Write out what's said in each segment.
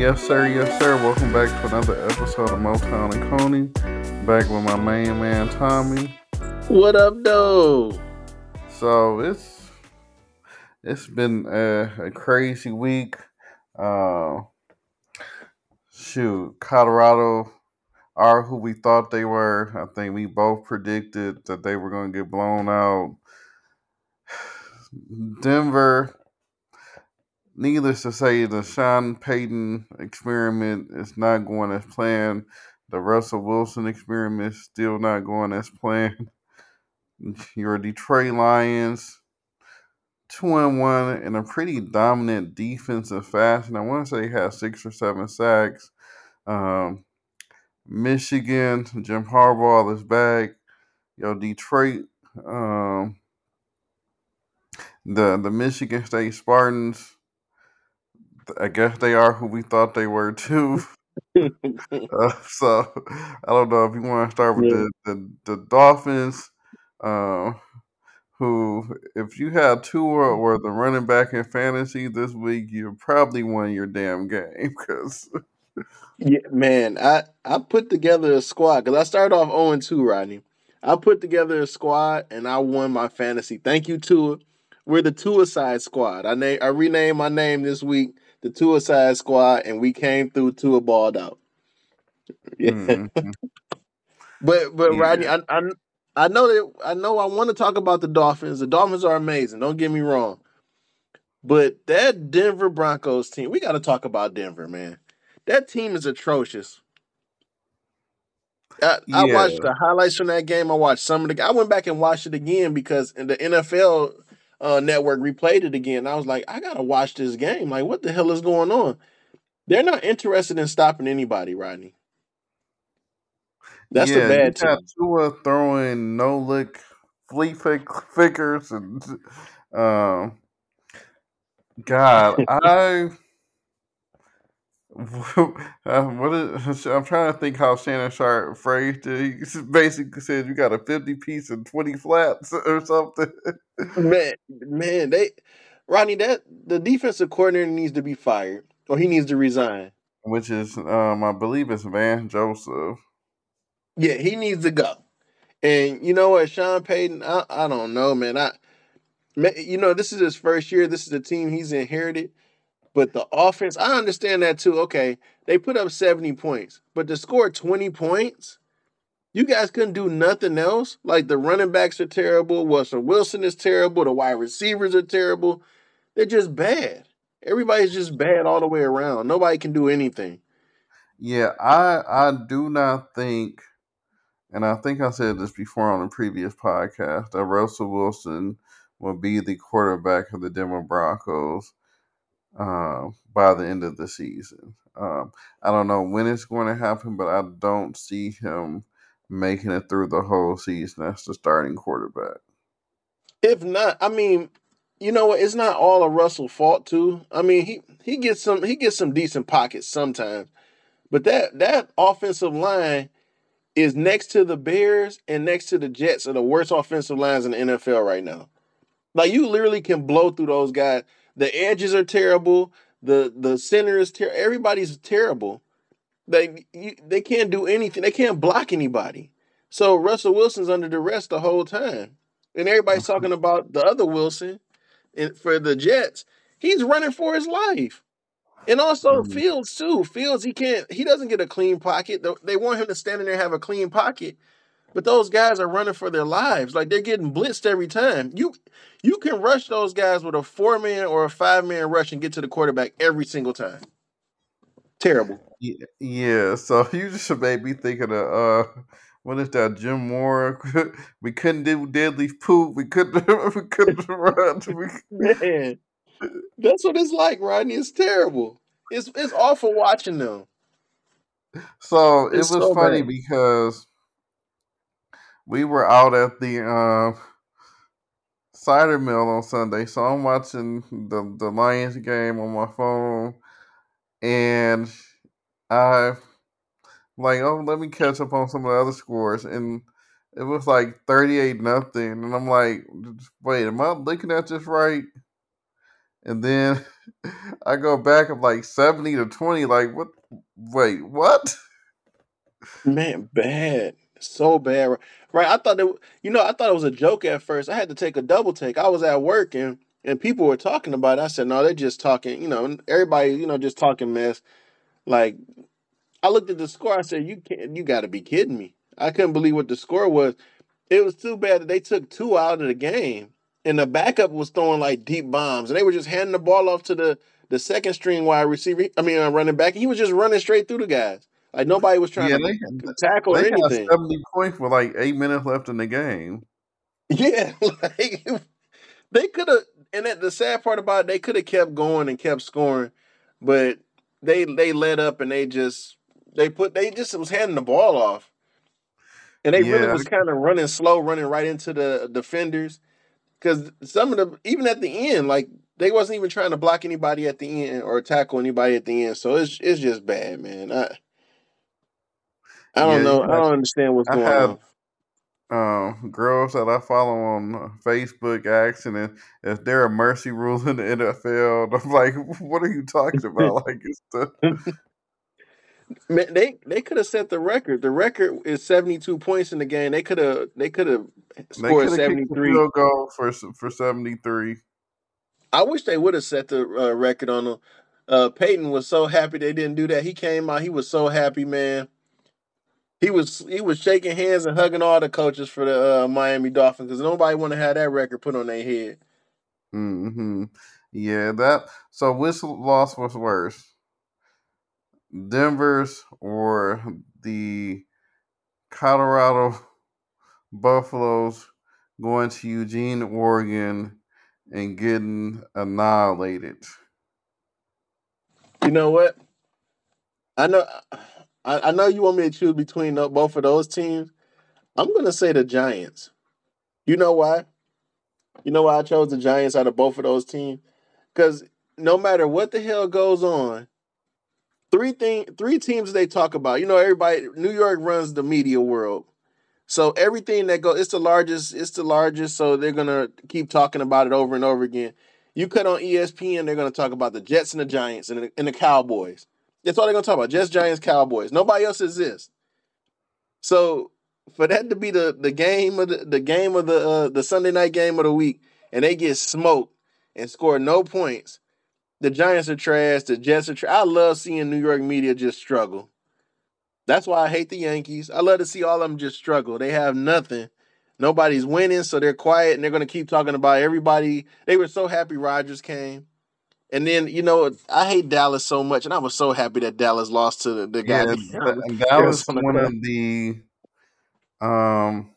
Yes, sir. Yes, sir. Welcome back to another episode of Motown and Coney. Back with my main man Tommy. What up, though? So it's it's been a, a crazy week. Uh, shoot, Colorado are who we thought they were. I think we both predicted that they were going to get blown out. Denver needless to say, the Sean Payton experiment is not going as planned. The Russell Wilson experiment is still not going as planned. Your Detroit Lions, two and one in a pretty dominant defensive fashion. I want to say he had six or seven sacks. Um, Michigan, Jim Harbaugh is back. Yo, Detroit, um, the the Michigan State Spartans I guess they are who we thought they were too. uh, so I don't know if you want to start with yeah. the, the, the Dolphins, uh, who if you had Tua or the running back in fantasy this week, you probably won your damn game because. yeah, man, I I put together a squad because I started off 0 2, Rodney. I put together a squad and I won my fantasy. Thank you, Tua. We're the Tua side squad. I name I renamed my name this week the Tua side squad, and we came through Tua balled out. Yeah. Mm-hmm. but but yeah. Rodney, I, I I know that I know I want to talk about the Dolphins. The Dolphins are amazing. Don't get me wrong. But that Denver Broncos team, we got to talk about Denver, man. That team is atrocious. I, yeah. I, watched the highlights from that game. I watched some of the. I went back and watched it again because in the NFL uh, network replayed it again. I was like, I gotta watch this game. Like, what the hell is going on? They're not interested in stopping anybody, Rodney. That's yeah, the bad team. Tua throwing no look flea figures and um, God, I uh, what is, I'm trying to think how Shannon Sharpe phrased it. He basically said you got a 50 piece and 20 flats or something. Man, man, they Rodney, that the defensive coordinator needs to be fired or he needs to resign. Which is, um, I believe it's Vance Joseph. Yeah, he needs to go. And you know what, Sean Payton, I, I don't know, man. I, you know, this is his first year. This is the team he's inherited. But the offense, I understand that too. Okay, they put up 70 points, but to score 20 points, you guys couldn't do nothing else. Like the running backs are terrible. Russell Wilson is terrible. The wide receivers are terrible. They're just bad. Everybody's just bad all the way around. Nobody can do anything. Yeah, I I do not think, and I think I said this before on a previous podcast, that Russell Wilson will be the quarterback of the Denver Broncos uh, by the end of the season. Um, I don't know when it's going to happen, but I don't see him making it through the whole season as the starting quarterback. If not, I mean, you know what? It's not all a Russell fault too. I mean, he he gets some he gets some decent pockets sometimes, but that that offensive line is next to the Bears and next to the Jets are the worst offensive lines in the NFL right now. Like you literally can blow through those guys. The edges are terrible. The the center is terrible. Everybody's terrible. They you, they can't do anything. They can't block anybody. So Russell Wilson's under duress the whole time, and everybody's talking about the other Wilson, for the Jets. He's running for his life, and also mm-hmm. Fields too. Fields he can't. He doesn't get a clean pocket. They want him to stand in there and have a clean pocket, but those guys are running for their lives. Like they're getting blitzed every time. You you can rush those guys with a four man or a five man rush and get to the quarterback every single time. Terrible. Yeah, so you just made me think of uh what is that, Jim Mora? we couldn't do deadly poop. We couldn't we couldn't run. We... Man, that's what it's like, Rodney. It's terrible. It's it's awful watching them. So it was so funny bad. because we were out at the uh, cider mill on Sunday, so I'm watching the the Lions game on my phone, and I like, oh, let me catch up on some of the other scores, and it was like thirty eight nothing, and I'm like, wait, am I looking at this right? And then I go back of like seventy to twenty. Like what? Wait, what? Man, bad, so bad. Right? I thought it. You know, I thought it was a joke at first. I had to take a double take. I was at work and and people were talking about it. I said, no, they're just talking. You know, everybody, you know, just talking mess. Like, I looked at the score. I said, you can't. You got to be kidding me. I couldn't believe what the score was. It was too bad that they took two out of the game, and the backup was throwing like deep bombs, and they were just handing the ball off to the the second string wide receiver. I mean, uh, running back, and he was just running straight through the guys. Like nobody was trying Yeah, to they tackle or they got anything. seventy points with like eight minutes left in the game. Yeah, like they could have. And that, the sad part about it, they could have kept going and kept scoring, but they they let up and they just they put they just was handing the ball off, and they really was kind of running slow, running right into the defenders. Because some of the even at the end, like they wasn't even trying to block anybody at the end or tackle anybody at the end. So it's it's just bad, man. I I don't know. You I don't understand what's I going had on. um, girls that I follow on Facebook asking if, if there are mercy rules in the NFL. I'm like, what are you talking about? Like, it's the Man, they they could have set the record. The record is seventy two points in the game. They could have they could have they scored could have kicked the field goal for for 73. I wish they would have set the uh, record on them. Uh, Payton was so happy they didn't do that. He came out. He was so happy, man. He was he was shaking hands and hugging all the coaches for the uh, Miami Dolphins because nobody want to have that record put on their head. hmm Yeah, that. So which loss was worse, Denver's or the Colorado Buffaloes going to Eugene, Oregon, and getting annihilated? You know what? I know. I, I know you want me to choose between tho- both of those teams. I'm gonna say the Giants. You know why? You know why I chose the Giants out of both of those teams? Because no matter what the hell goes on, three thing three teams they talk about. You know, everybody New York runs the media world. So everything that goes it's the largest, it's the largest, so they're gonna keep talking about it over and over again. You cut on ESPN, they're gonna talk about the Jets and the Giants and the, and the Cowboys. That's all they're gonna talk about. Jets, Giants, Cowboys. Nobody else exists. So for that to be the, the game of the, the game of the uh, the Sunday night game of the week, and they get smoked and score no points, the Giants are trash. The Jets are trash. I love seeing New York media just struggle. That's why I hate the Yankees. I love to see all of them just struggle. They have nothing. Nobody's winning, so they're quiet and they're going to keep talking about everybody. They were so happy Rodgers came. And then, you know, I hate Dallas so much, and I was so happy that Dallas lost to the, the guy. Yeah, the Th- Dallas Arizona Cardinals. winning the um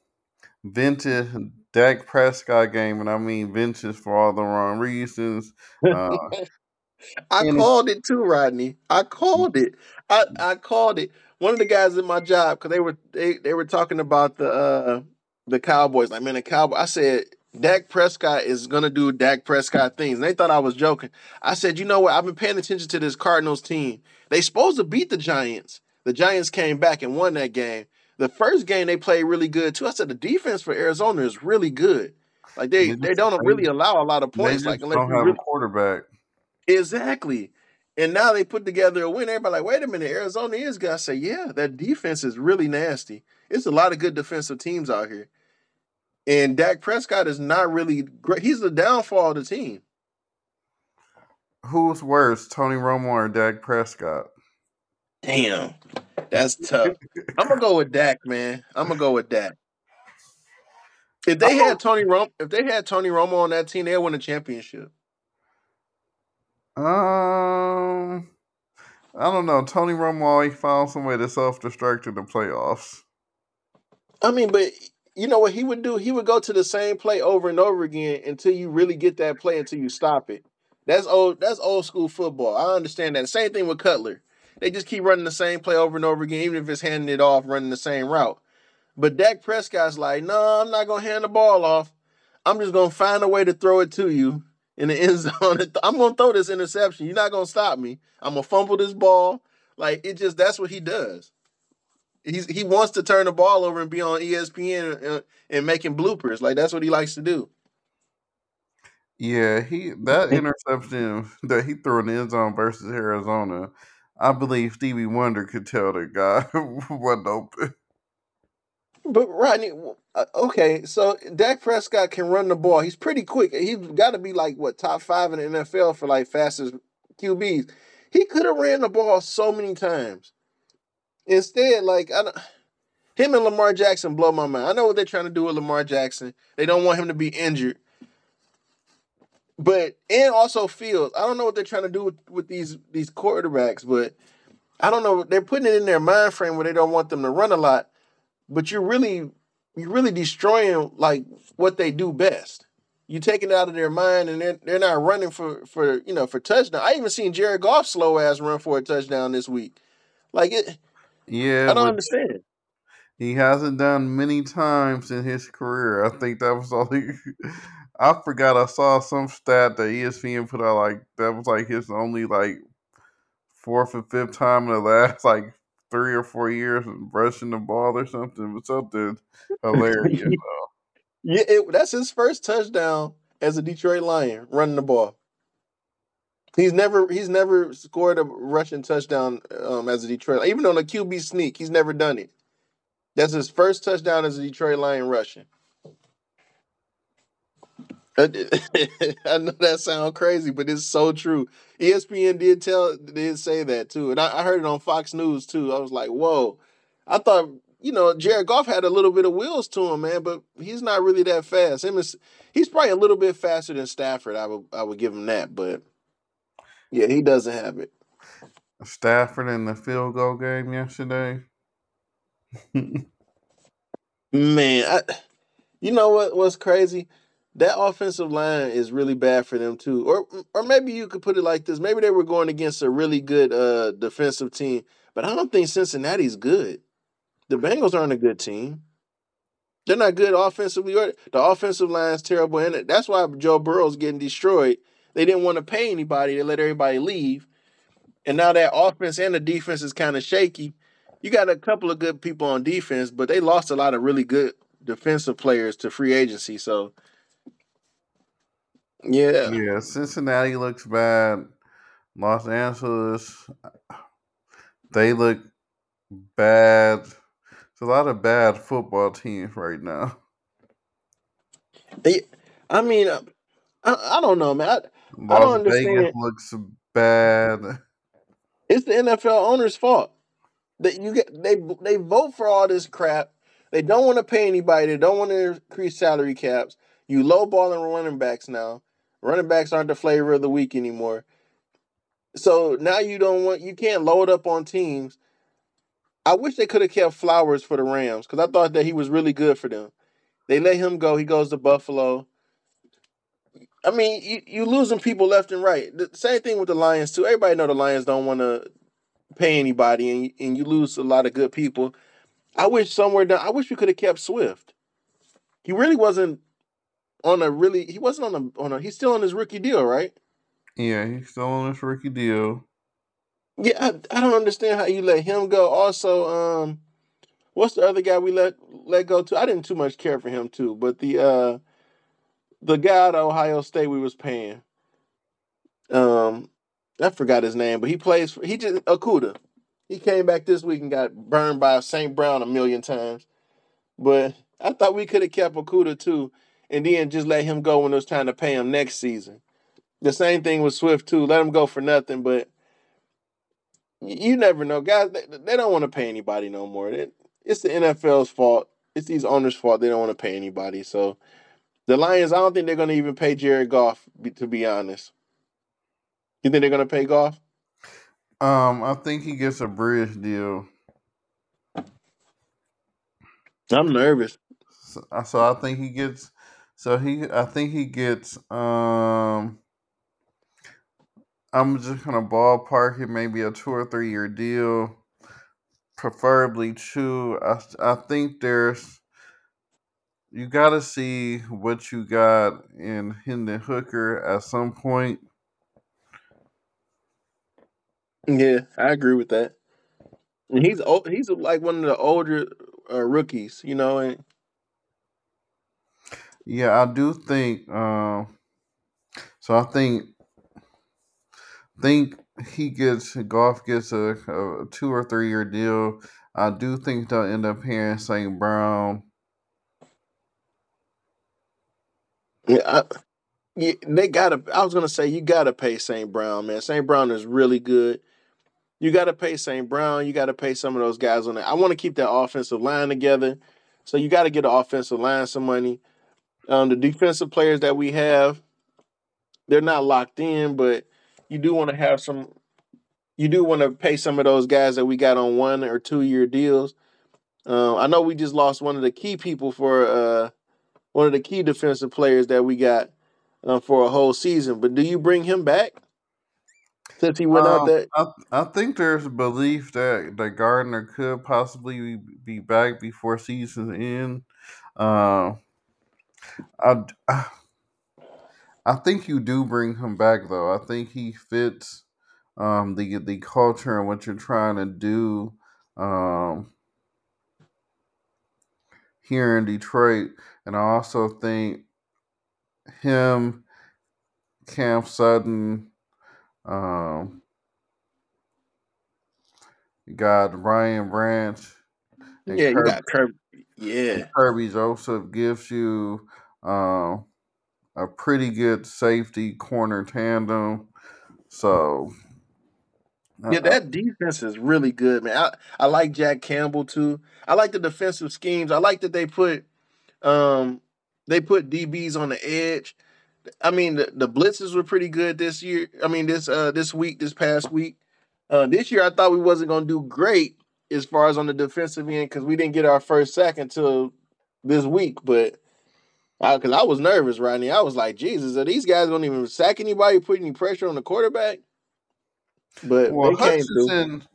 vintage Dak Prescott game, and I mean vintage for all the wrong reasons. Uh, I called it too, Rodney. I called it. I, I called it. One of the guys in my job because they were they, they were talking about the uh the Cowboys. Like man, the Cowboy. I said Dak Prescott is gonna do Dak Prescott things. And they thought I was joking. I said, you know what? I've been paying attention to this Cardinals team. They supposed to beat the Giants. The Giants came back and won that game. The first game they played really good too. I said the defense for Arizona is really good. Like they they they don't really allow a lot of points. Like unless don't have a really quarterback. Exactly. And now they put together a win. Everybody like, wait a minute, Arizona is. I say, yeah, that defense is really nasty. It's a lot of good defensive teams out here. And Dak Prescott is not really great. He's the downfall of the team. Who's worse, Tony Romo or Dak Prescott? Damn. That's tough. I'm gonna go with Dak, man. I'm gonna go with Dak. If they had Tony Romo, if they had Tony Romo on that team, they'd win a championship. Um, I don't know. Tony Romo always found some way to self destruct in the playoffs. I mean, but you know what he would do? He would go to the same play over and over again until you really get that play until you stop it. That's old. That's old school football. I understand that. Same thing with Cutler. They just keep running the same play over and over again, even if it's handing it off, running the same route. But Dak Prescott's like, no, I'm not gonna hand the ball off. I'm just gonna find a way to throw it to you in the end zone. I'm gonna throw this interception. You're not gonna stop me. I'm gonna fumble this ball. Like it just that's what he does. He's he wants to turn the ball over and be on ESPN and, and making bloopers. Like that's what he likes to do. Yeah, he that interception that he threw in the end zone versus Arizona, I believe Stevie Wonder could tell the guy wasn't open. But Rodney, uh, okay, so Dak Prescott can run the ball. He's pretty quick. He's got to be like what top five in the NFL for like fastest QBs. He could have ran the ball so many times. Instead, like I don't, him and Lamar Jackson blow my mind. I know what they're trying to do with Lamar Jackson. They don't want him to be injured. But and also Fields. I don't know what they're trying to do with, with these these quarterbacks, but I don't know. They're putting it in their mind frame where they don't want them to run a lot, but you're really you're really destroying like what they do best. You're taking it out of their mind, and they're they're not running for for you know for touchdown. I even seen Jared Goff slow ass run for a touchdown this week. Like it, Yeah, I don't understand. he hasn't done many times in his career. I think that was all he. I forgot I saw some stat that ESPN put out like that was like his only like fourth or fifth time in the last like three or four years rushing the ball or something. But something hilarious. Yeah, it, that's his first touchdown as a Detroit Lion running the ball. He's never he's never scored a rushing touchdown um, as a Detroit. Even on a QB sneak, he's never done it. That's his first touchdown as a Detroit Lion rushing. I know that sounds crazy, but it's so true. ESPN did tell did say that too, and I, I heard it on Fox News too. I was like, "Whoa!" I thought you know Jared Goff had a little bit of wheels to him, man, but he's not really that fast. Him is he's probably a little bit faster than Stafford. I would I would give him that, but yeah, he doesn't have it. Stafford in the field goal game yesterday. Man, I, you know what? What's crazy? That offensive line is really bad for them too. Or or maybe you could put it like this: maybe they were going against a really good uh, defensive team, but I don't think Cincinnati's good. The Bengals aren't a good team. They're not good offensively. Or the offensive line's terrible, and that's why Joe Burrow's getting destroyed. They didn't want to pay anybody; they let everybody leave, and now that offense and the defense is kind of shaky. You got a couple of good people on defense, but they lost a lot of really good defensive players to free agency. So, yeah, yeah, Cincinnati looks bad. Los Angeles, they look bad. It's a lot of bad football teams right now. They- I mean, uh, I, I don't know, man. I, I Las don't Vegas understand. looks bad. It's the NFL owners' fault. That you get they they vote for all this crap. They don't want to pay anybody. They don't want to increase salary caps. You lowballing running backs now. Running backs aren't the flavor of the week anymore. So now you don't want you can't load up on teams. I wish they could have kept Flowers for the Rams because I thought that he was really good for them. They let him go. He goes to Buffalo. I mean, you, you losing people left and right. The same thing with the Lions too. Everybody know the Lions don't want to pay anybody, and and you lose a lot of good people. I wish somewhere down. I wish we could have kept Swift. He really wasn't on a really. He wasn't on a on a. He's still on his rookie deal, right? Yeah, he's still on his rookie deal. Yeah, I, I don't understand how you let him go. Also, um, what's the other guy we let let go to? I didn't too much care for him too, but the uh the guy at Ohio State we was paying. Um, I forgot his name, but he plays for he just Okudah. He came back this week and got burned by St. Brown a million times. But I thought we could have kept Okudah too, and then just let him go when it was time to pay him next season. The same thing with Swift too. Let him go for nothing, but you never know, guys. They, they don't want to pay anybody no more. It, it's the NFL's fault. It's these owners' fault. They don't want to pay anybody. So the Lions, I don't think they're going to even pay Jared Goff. To be honest, you think they're going to pay Goff? Um, I think he gets a bridge deal. I'm nervous. So, so I think he gets. So he, I think he gets. Um, I'm just gonna ballpark it, maybe a two or three year deal, preferably two. I I think there's. You got to see what you got in Hendon Hooker at some point. Yeah, I agree with that. And he's old, he's like one of the older uh, rookies, you know. And Yeah, I do think. Um, So I think think he gets Goff gets a, a two or three year deal. I do think they'll end up paying St. Brown. Yeah, I, they gotta. I was gonna say you gotta pay St. Brown, man. St. Brown is really good. You gotta pay St. Brown. You gotta pay some of those guys on it. I want to keep that offensive line together, so you got to get the offensive line some money. Um, the defensive players that we have, they're not locked in, but you do want to have some. You do want to pay some of those guys that we got on one or two year deals. Uh, I know we just lost one of the key people for uh, one of the key defensive players that we got uh, for a whole season. But do you bring him back since he went out Um, there? I I think there's a belief that that Gardner could possibly be back before season end. Um, I I I think you do bring him back though. I think he fits um the the culture and what you're trying to do um here in Detroit. And I also think him, Cam Sutton, um, you got Brian Branch Yeah, you Kerby, got Kerby. Yeah, Kerby Joseph gives you um a pretty good safety corner tandem. So yeah, that defense is really good, man. I, I like Jack Campbell too. I like the defensive schemes. I like that they put um they put DBs on the edge. I mean, the, the blitzes were pretty good this year. I mean, this uh this week, this past week. Uh, this year, I thought we wasn't gonna do great as far as on the defensive end because we didn't get our first sack until this week. But because I, was nervous, Rodney, I was like, Jesus, are these guys gonna even sack anybody, put any pressure on the quarterback? But well, they came through. Hutchinson,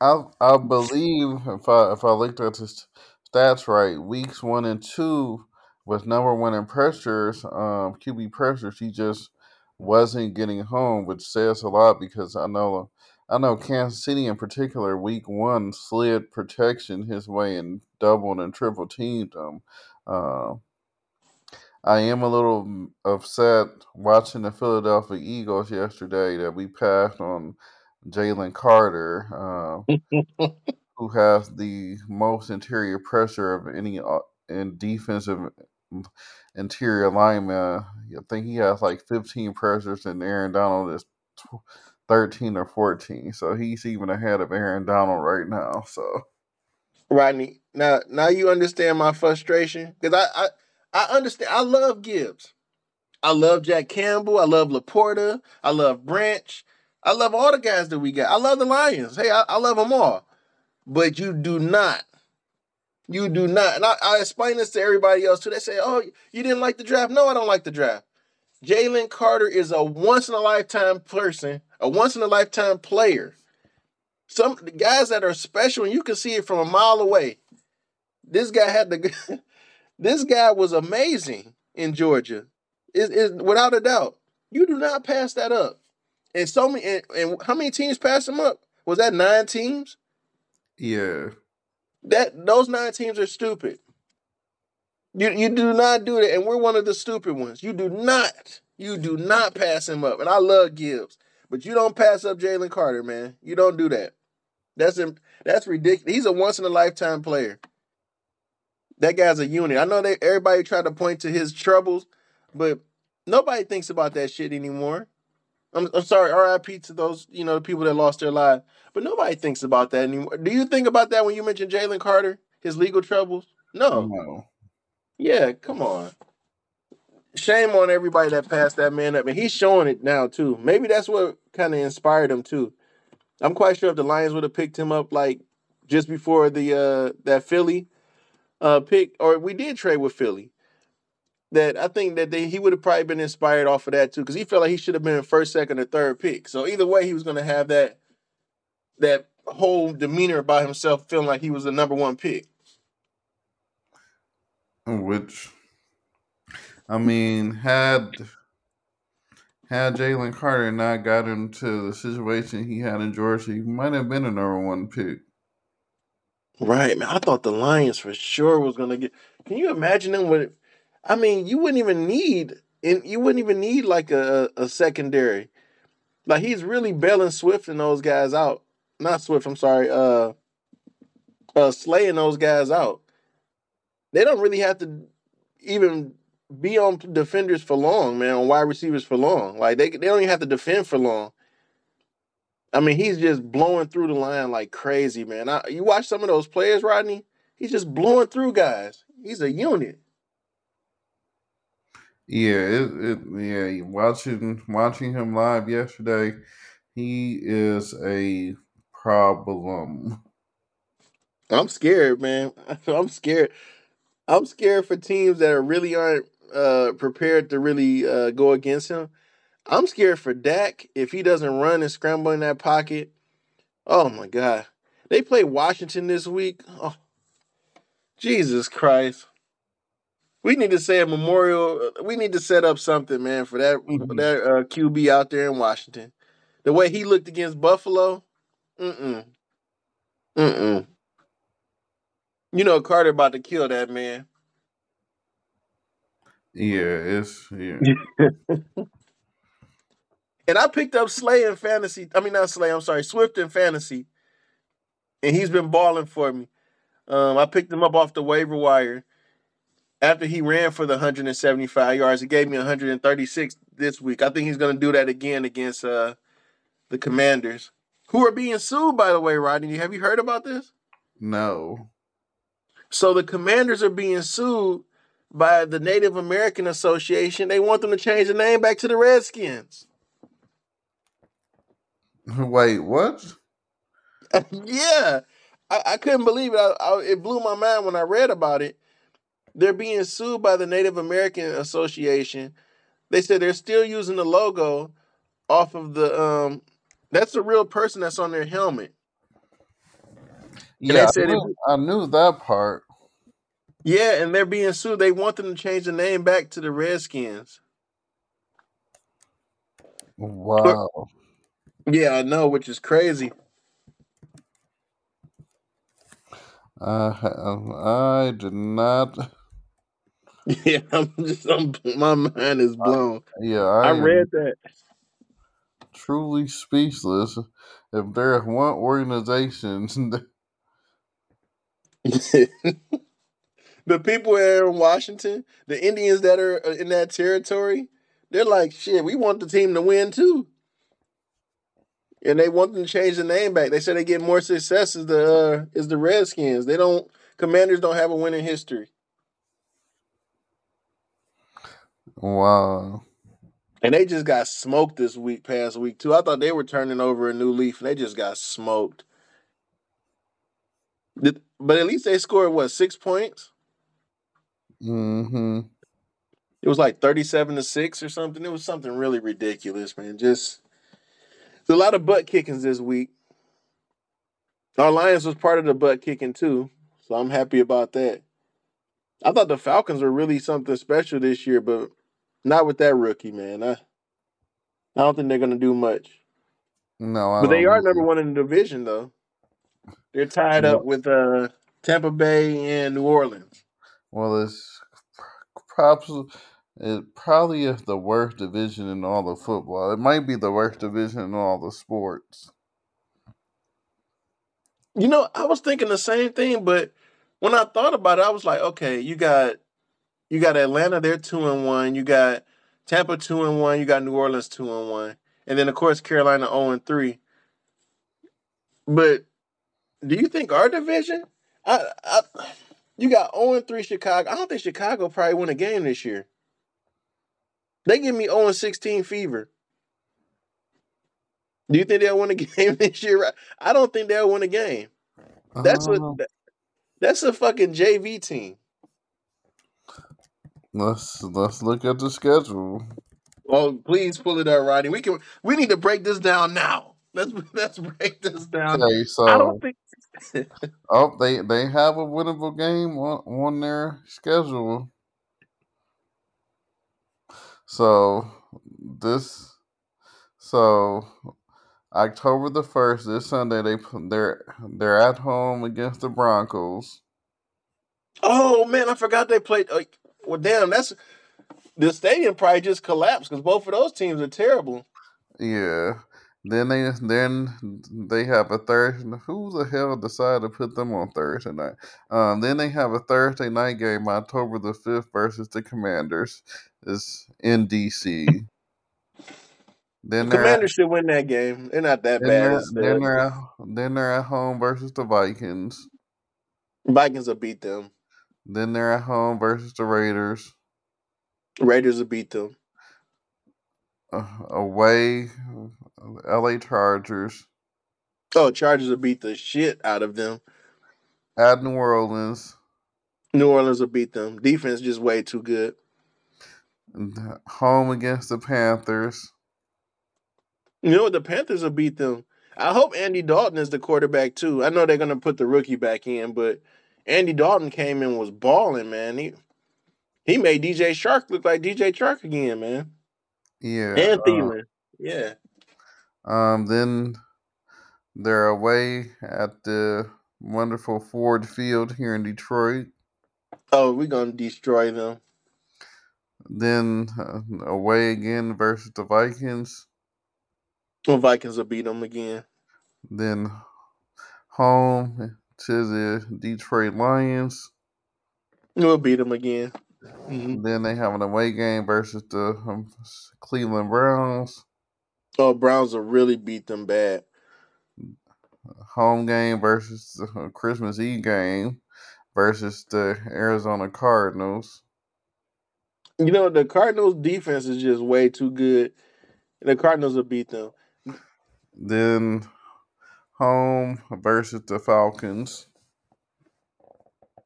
I I believe if I if I looked at his stats right, weeks one and two was number one in pressures, um, QB pressures. He just wasn't getting home, which says a lot because I know I know Kansas City in particular, week one slid protection his way and doubled and triple teamed him. Uh, I am a little mm, upset watching the Philadelphia Eagles yesterday that we passed on Jalen Carter. Uh, who has the most interior pressure of any uh, in defensive mm, interior lineman. I think he has like 15 pressures, and Aaron Donald is 13 or 14. So he's even ahead of Aaron Donald right now. So Rodney, now now you understand my frustration because I, I I understand. I love Gibbs. I love Jack Campbell. I love LaPorta. I love Branch. I love all the guys that we got. I love the Lions. Hey, I, I love them all. But you do not. You do not. And I, I explain this to everybody else too. They say, "Oh, you didn't like the draft." No, I don't like the draft. Jalen Carter is a once in a lifetime person, a once in a lifetime player. Some guys that are special, and you can see it from a mile away. This guy had the. this guy was amazing in Georgia. Is is without a doubt. You do not pass that up. And so many. And, and how many teams passed him up? Was that nine teams? Yeah, That those nine teams are stupid. You you do not do that, and we're one of the stupid ones. You do not, you do not pass him up. And I love Gibbs, but you don't pass up Jalen Carter, man. You don't do that. That's him. That's ridiculous. He's a once in a lifetime player. That guy's a unit. I know they everybody tried to point to his troubles, but nobody thinks about that shit anymore. I'm, I'm sorry, RIP to those, you know, the people that lost their lives. But nobody thinks about that anymore. Do you think about that when you mention Jalen Carter, his legal troubles? No. no, Yeah, come on. Shame on everybody that passed that man up. And he's showing it now too. Maybe that's what kind of inspired him too. I'm quite sure if the Lions would have picked him up like just before the uh that Philly uh pick, or we did trade with Philly. That I think that they, he would have probably been inspired off of that too, because he felt like he should have been first, second, or third pick. So either way, he was going to have that that whole demeanor about himself, feeling like he was the number one pick. which I mean had had Jalen Carter not got into the situation he had in Georgia, he might have been a number one pick. Right, man. I thought the Lions for sure was going to get. Can you imagine them with? I mean, you wouldn't even need and you wouldn't even need like a, a secondary. Like he's really bailing Swift and those guys out. Not Swift, I'm sorry. Uh, uh, slaying those guys out. They don't really have to even be on defenders for long, man, on wide receivers for long. Like they they don't even have to defend for long. I mean, he's just blowing through the line like crazy, man. I, you watch some of those players, Rodney. He's just blowing through guys. He's a unit. Yeah, it, it yeah. Watching watching him live yesterday, he is a problem. I'm scared, man. I'm scared. I'm scared for teams that are really aren't uh, prepared to really uh, go against him. I'm scared for Dak if he doesn't run and scramble in that pocket. Oh my God. They play Washington this week. Oh, Jesus Christ. We need to say a memorial. We need to set up something, man, for that Mhm. that uh, QB out there in Washington. The way he looked against Buffalo, mm-mm, mm-mm. You know Carter about to kill that man. Yeah, it's yeah. And I picked up Slay in fantasy. I mean, not Slay. I'm sorry, Swift in fantasy, and he's been balling for me. Um, I picked him up off the waiver wire after he ran for the 175 yards. He gave me 136 this week. I think he's going to do that again against uh, the Commanders, who are being sued. By the way, Rodney, have you heard about this? No. So the Commanders are being sued by the Native American Association. They want them to change the name back to the Redskins. Wait, what? yeah, I, I couldn't believe it. I, I, it blew my mind when I read about it. They're being sued by the Native American Association. They said they're still using the logo off of the um. That's the real person that's on their helmet. Yeah, I said it- knew, I knew that part. Yeah, and they're being sued. They want them to change the name back to the Redskins. Wow. Yeah, I know, which is crazy. I I did not. Yeah, I'm just, I'm, my mind is blown. Yeah, I, I read that. truly speechless. If there's one organization, the people here in Washington, the Indians that are uh, in that territory, they're like, shit, we want the team to win too. And they want them to change the name back. They said they get more success as the uh, is the Redskins. They don't Commanders don't have a winning history. Wow. And they just got smoked this week, past week too. I thought they were turning over a new leaf, and they just got smoked. But at least they scored what six points? Mm-hmm. It was like thirty-seven to six or something. It was something really ridiculous, man. Just there's a lot of butt kickings this week. Our Lions was part of the butt kicking too, so I'm happy about that. I thought the Falcons were really something special this year, but not with that rookie, man. I I don't think they're gonna do much. No, I But they don't are either. number one in the division, though. They're tied Well- up with uh, Tampa Bay and New Orleans. Well, it's probably it probably is the worst division in all of football. It might be the worst division in all the sports. You know, I was thinking the same thing, but when I thought about it, I was like, okay, you got you got Atlanta, they're two and one. You got Tampa two and one. You got New Orleans two and one, and then of course Carolina zero and three. But do you think our division? I, I you got zero and three Chicago. I don't think Chicago probably win a game this year. They give me zero and sixteen fever. Do you think they'll win a game this year? I don't think they'll win a game. That's Uh, what. That's a fucking JV team. Let's let's look at the schedule. Oh, please pull it up, Rodney. We can. We need to break this down now. Let's let's break this down. Okay, I don't think. oh they they have a winnable game on, on their schedule. So this so October the first, this Sunday they p- they're they're at home against the Broncos. Oh man, I forgot they played. Uh, well, damn, that's the stadium probably just collapsed because both of those teams are terrible. Yeah. Then they then they have a Thursday. Who the hell decided to put them on Thursday night? Um, then they have a Thursday night game, October the fifth, versus the Commanders. Is in DC. Then the Commanders should win that game. They're not that then bad. They're, then they're at, then they're at home versus the Vikings. Vikings will beat them. Then they're at home versus the Raiders. Raiders will beat them. Uh, away, L.A. Chargers. Oh, Chargers will beat the shit out of them. At New Orleans. New Orleans will beat them. Defense just way too good. Home against the Panthers. You know what? The Panthers will beat them. I hope Andy Dalton is the quarterback too. I know they're gonna put the rookie back in, but Andy Dalton came in was balling, man. He he made DJ Chark look like DJ Chark again, man. Yeah. And uh, Thielen. Uh, yeah. Um then they're away at the wonderful Ford Field here in Detroit. Oh, we're gonna destroy them. Then uh, away again versus the Vikings. The Vikings will beat them again. Then home to the Detroit Lions. We'll beat them again. Mm-hmm. Then they have an away game versus the um, Cleveland Browns. Oh, Browns will really beat them bad. Home game versus the Christmas Eve game versus the Arizona Cardinals. You know, the Cardinals defense is just way too good. The Cardinals will beat them. Then home versus the Falcons.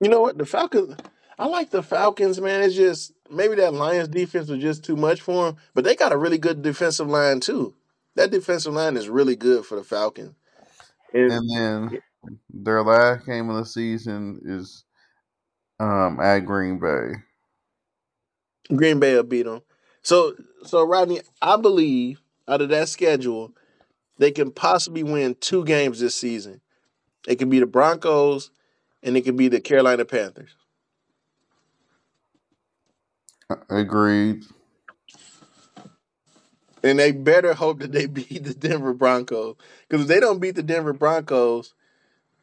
You know what? The Falcons, I like the Falcons, man. It's just maybe that Lions defense was just too much for them, but they got a really good defensive line too. That defensive line is really good for the Falcons. And, and then their last game of the season is um, at Green Bay. Green Bay will beat them. So, so Rodney, I believe out of that schedule, they can possibly win two games this season. It could be the Broncos and it could be the Carolina Panthers. Agreed. And they better hope that they beat the Denver Broncos. Because if they don't beat the Denver Broncos,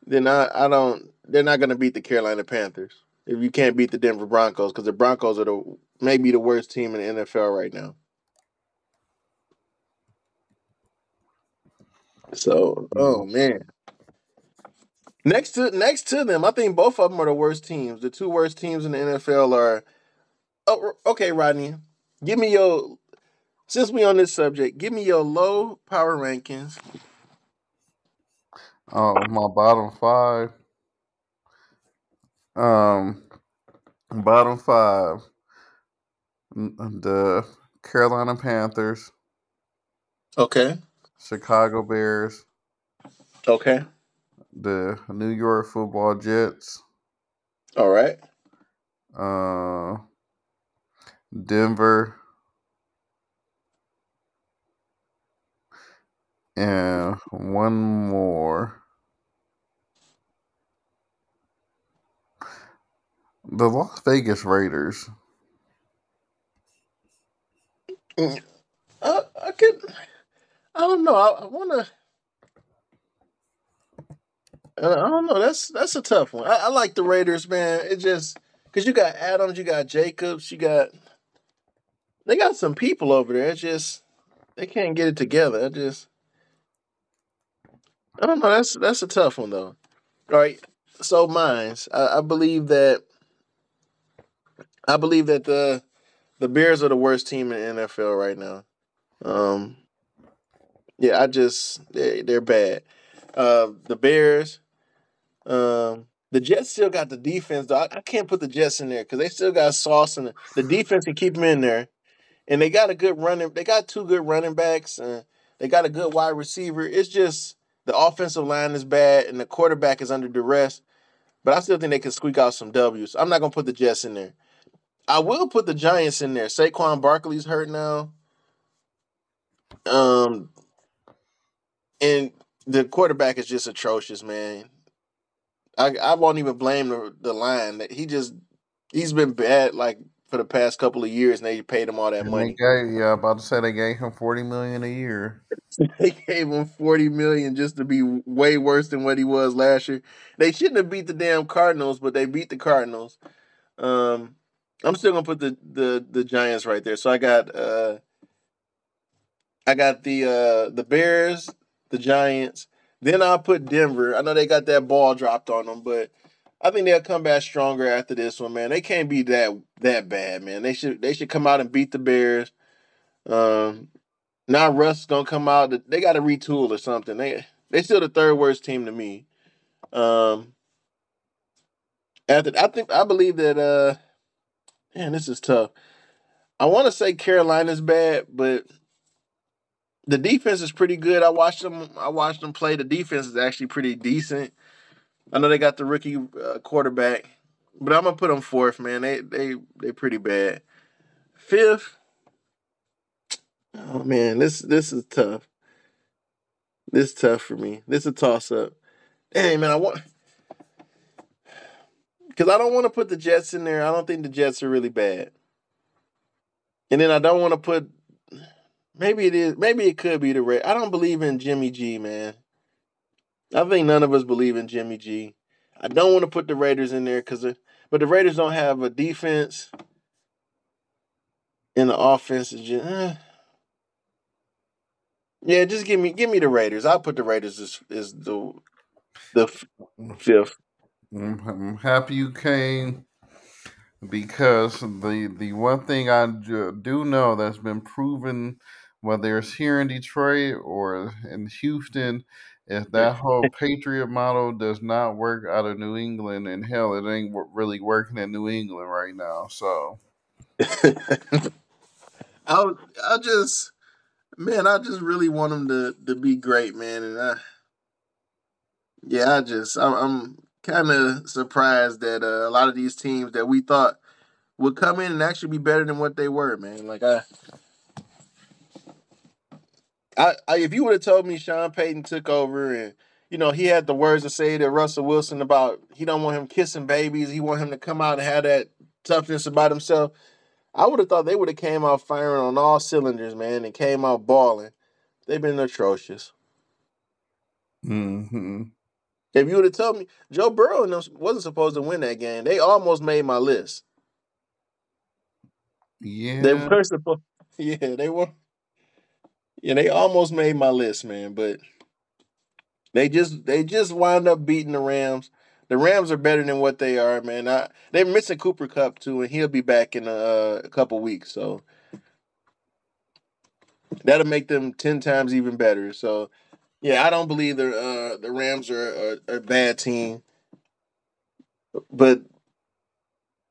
then I, I don't they're not gonna beat the Carolina Panthers. If you can't beat the Denver Broncos, because the Broncos are the maybe the worst team in the NFL right now. So, oh man. Next to next to them, I think both of them are the worst teams. The two worst teams in the NFL are. Oh, okay, Rodney, give me your. Since we on this subject, give me your low power rankings. Oh, my bottom five. Um, bottom five. The Carolina Panthers. Okay. Chicago Bears, Okay. the New York Football Jets, All right. uh, Denver, and one more. The Las Vegas Raiders. Mm, uh, I could. I don't know. I, I want to. I don't know. That's that's a tough one. I, I like the Raiders, man. It just because you got Adams, you got Jacobs, you got they got some people over there. It's just they can't get it together. I just I don't know. That's that's a tough one though. All right. So mine's. I, I believe that I believe that the the Bears are the worst team in the NFL right now. Um, yeah, I just they, they're bad. Uh, the Bears, um, the Jets still got the defense. Though I, I can't put the Jets in there because they still got sauce and the, the defense can keep them in there, and they got a good running. They got two good running backs and they got a good wide receiver. It's just the offensive line is bad and the quarterback is under duress. But I still think they can squeak out some W's. I'm not gonna put the Jets in there. I will put the Giants in there. Saquon Barkley's hurt now. Um, and the quarterback is just atrocious, man. I I won't even blame the the line that he just he's been bad like for the past couple of years, and they paid him all that And money. gave, yeah, about to say they gave him forty million a year. they gave him forty million just to be way worse than what he was last year. They shouldn't have beat the damn Cardinals, but they beat the Cardinals. Um, I'm still gonna put the the the Giants right there. So I got uh, I got the uh the Bears, the Giants. Then I'll put Denver. I know they got that ball dropped on them, but I think they'll come back stronger after this one, man. They can't be that that bad, man. They should they should come out and beat the Bears. Um, now Russ gonna come out. They got to retool or something. They they still the third worst team to me. Um, after I think I believe that. Uh, man, this is tough. I want to say Carolina's bad, but the defense is pretty good. I watched them. I watched them play. The defense is actually pretty decent. I know they got the rookie uh, quarterback, but I'm gonna put them fourth. Man, they they they pretty bad. Fifth. Oh man, this this is tough. This is tough for me. This is a toss up. Dang man, I want because I don't want to put the Jets in there. I don't think the Jets are really bad. And then I don't want to put. Maybe it is. Maybe it could be the Red. I don't believe in Jimmy G, man. I think none of us believe in Jimmy G. I don't want to put the Raiders in there because, but the Raiders don't have a defense. And the offense is just, eh. yeah. Just give me, give me the Raiders. I'll put the Raiders as is the the fifth. I'm, I'm happy you came because the the one thing I do know that's been proven, whether it's here in Detroit or in Houston, is that whole Patriot model does not work out of New England, and hell, it ain't really working in New England right now. So I I just man, I just really want them to to be great, man, and I yeah, I just I'm, I'm kind of surprised that uh, a lot of these teams that we thought would come in and actually be better than what they were, man. Like I. I, I if you would have told me Sean Payton took over and you know he had the words to say to Russell Wilson about he don't want him kissing babies, he want him to come out and have that toughness about himself. I would have thought they would have came out firing on all cylinders, man, and came out balling. They've been atrocious. hmm If you would have told me Joe Burrow wasn't supposed to win that game, they almost made my list. Yeah, they were supposed, yeah, they were, yeah, they almost made my list, man. But they just they just wind up beating the Rams. The Rams are better than what they are, man. I, they're missing Cooper Kupp too, and he'll be back in a, a couple weeks, so that'll make them ten times even better. So, yeah, I don't believe the uh, the Rams are, are, are a bad team, but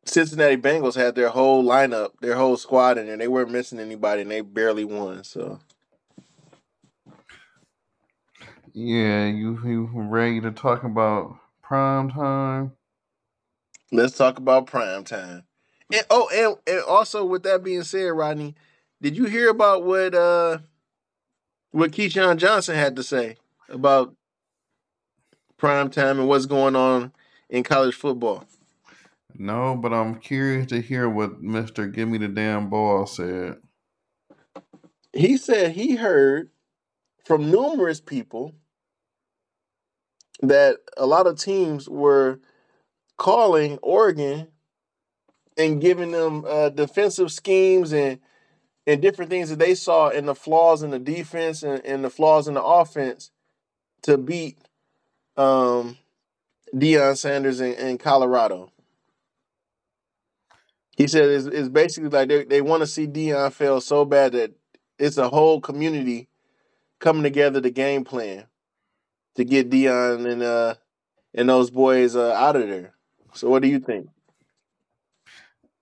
Cincinnati Bengals had their whole lineup, their whole squad in there. They weren't missing anybody, and they barely won. So, yeah. You you ready to talk about prime time? let's talk about prime time. And oh, and, and also with that being said, Rodney, did you hear about what uh what Keyshawn Johnson had to say about prime time and what's going on in college football? No, but I'm curious to hear what Mister Give Me the Damn Ball said. He said he heard from numerous people that a lot of teams were calling Oregon and giving them uh, defensive schemes and and different things that they saw in the flaws in the defense and, and the flaws in the offense to beat um, Deion Sanders in, in Colorado. He said it's, it's basically like they, they want to see Deion fail so bad that it's a whole community coming together to game plan to get Deion and uh and those boys uh, out of there. So what do you think?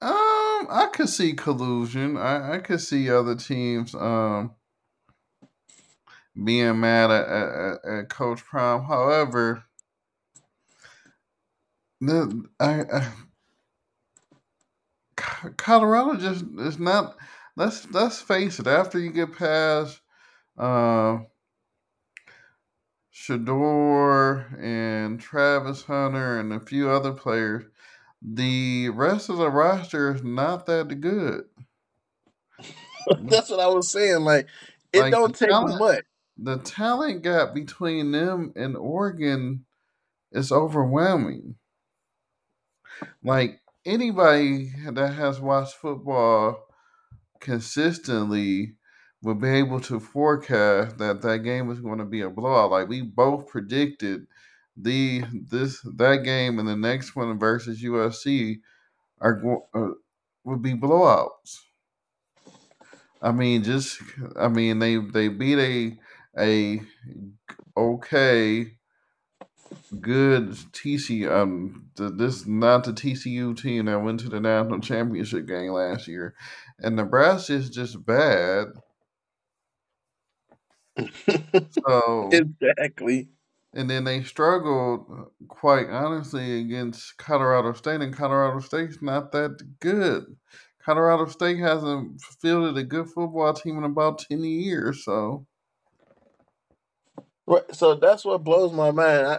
Um, I could see collusion. I, I could see other teams um being mad at, at, at- Coach Prime. However, the I, I Colorado just is not. Let's let's face it. After you get past uh, Shedeur and Travis Hunter and a few other players, the rest of the roster is not that good. That's what I was saying. Like it Like, don't take talent- much. The talent gap between them and Oregon is overwhelming. Like anybody that has watched football consistently will be able to forecast that that game was going to be a blowout. Like we both predicted the this that game and the next one versus USC are uh, would be blowouts. I mean, just I mean they they beat a a okay good TC um the, this not the TCU team that went to the national championship game last year, and Nebraska is just bad. So exactly. and then they struggled uh, quite honestly against Colorado State, and Colorado State's not that good. Colorado State hasn't fielded a good football team in about ten years, so Right. So that's what blows my mind. I,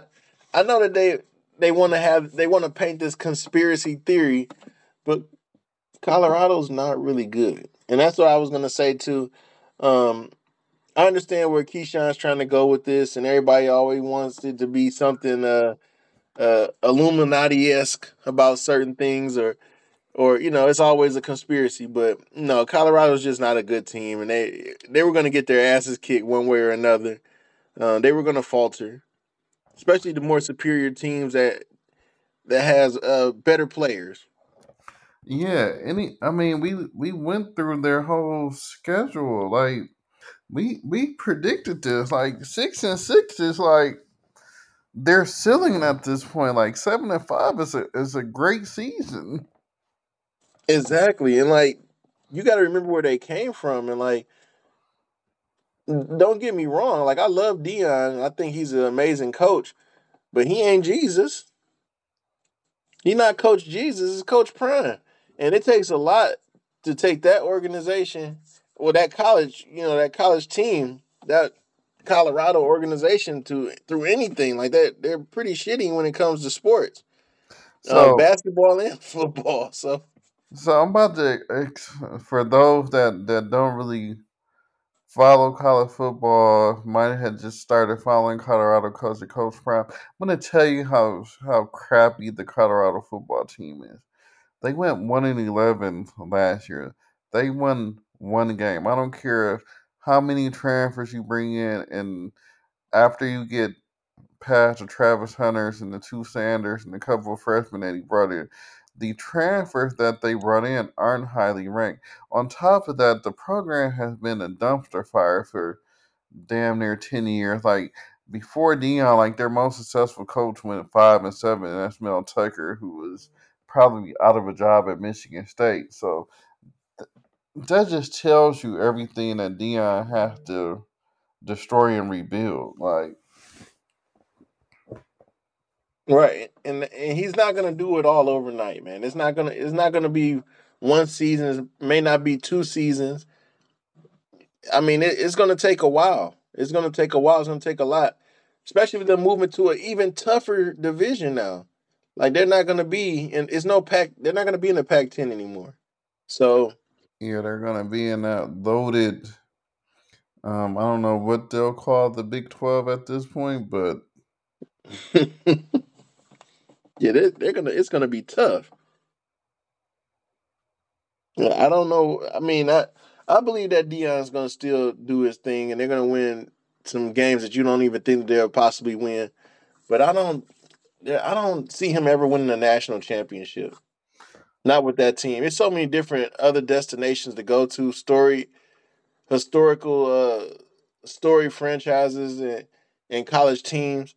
I know that they they want to have they want to paint this conspiracy theory, but Colorado's not really good, and that's what I was gonna say too. Um, I understand where Keyshawn's trying to go with this, and everybody always wants it to be something uh, uh, Illuminati esque about certain things, or or you know, it's always a conspiracy. But no, Colorado's just not a good team, and they they were gonna get their asses kicked one way or another. Uh, they were gonna falter, especially the more superior teams that that has uh, better players. yeah. Any, I mean, we we went through their whole schedule. Like we we predicted this. Like six and six is like their ceiling at this point. Like seven and five is a is a great season. Exactly, and like you got to remember where they came from, and like don't get me wrong, like I love Deion, I think he's an amazing coach, but he ain't Jesus. He not Coach Jesus, he's Coach Prime, and it takes a lot to take that organization, well, that college, you know, that college team, that Colorado organization to through anything like that. They're pretty shitty when it comes to sports, uh, So basketball and football. So so I'm about to for those that that don't really follow college football, might have just started following Colorado because of Coach Prime. I'm gonna tell you how how crappy the Colorado football team is. They went one and eleven last year. They won one game. I don't care how many transfers you bring in, and after you get past the Travis Hunters and the two Sanders and a couple of freshmen that he brought in, the transfers that they brought in aren't highly ranked. On top of that, the program has been a dumpster fire for damn near ten years. Like before Deion, like their most successful coach went five and seven, and that's Mel Tucker, who was probably out of a job at Michigan State. So that just tells you everything that Deion has to destroy and rebuild. Like Right, and and he's not gonna do it all overnight, man. It's not gonna it's not gonna be one season. It may not be two seasons. I mean, it, it's gonna take a while. It's gonna take a while. It's gonna take a lot, especially with them moving to an even tougher division now. Like they're not gonna be, and it's no pack. They're not gonna be in the Pac ten anymore. So yeah, they're gonna be in that loaded. Um, I don't know what they'll call the Big Twelve at this point, but yeah, they're, they're gonna. It's gonna be tough. Yeah, I don't know. I mean, I I believe that Deion's gonna still do his thing, and they're gonna win some games that you don't even think they'll possibly win. But I don't. I don't see him ever winning a national championship. Not with that team. There's so many different other destinations to go to. Story, historical, uh, story franchises and and college teams.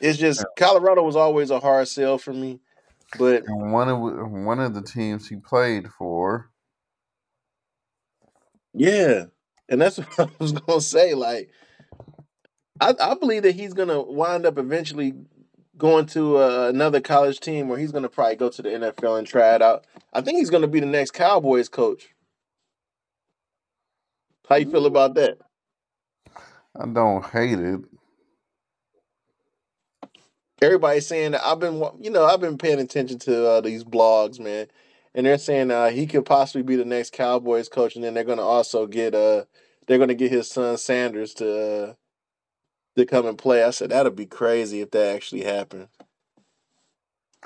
It's just Colorado was always a hard sell for me, but and one of one of the teams he played for, Yeah, and that's what I was gonna say. Like, I, I believe that he's gonna wind up eventually going to uh, another college team where he's gonna probably go to the NFL and try it out. I think he's gonna be the next Cowboys coach. How you feel about that? I don't hate it. everybody's saying that I've been, you know, I've been paying attention to uh, these blogs, man, and they're saying uh, he could possibly be the next Cowboys coach, and then they're going to also get uh, they're going to get his son Sanders to uh, to come and play. I said that'd be crazy if that actually happened.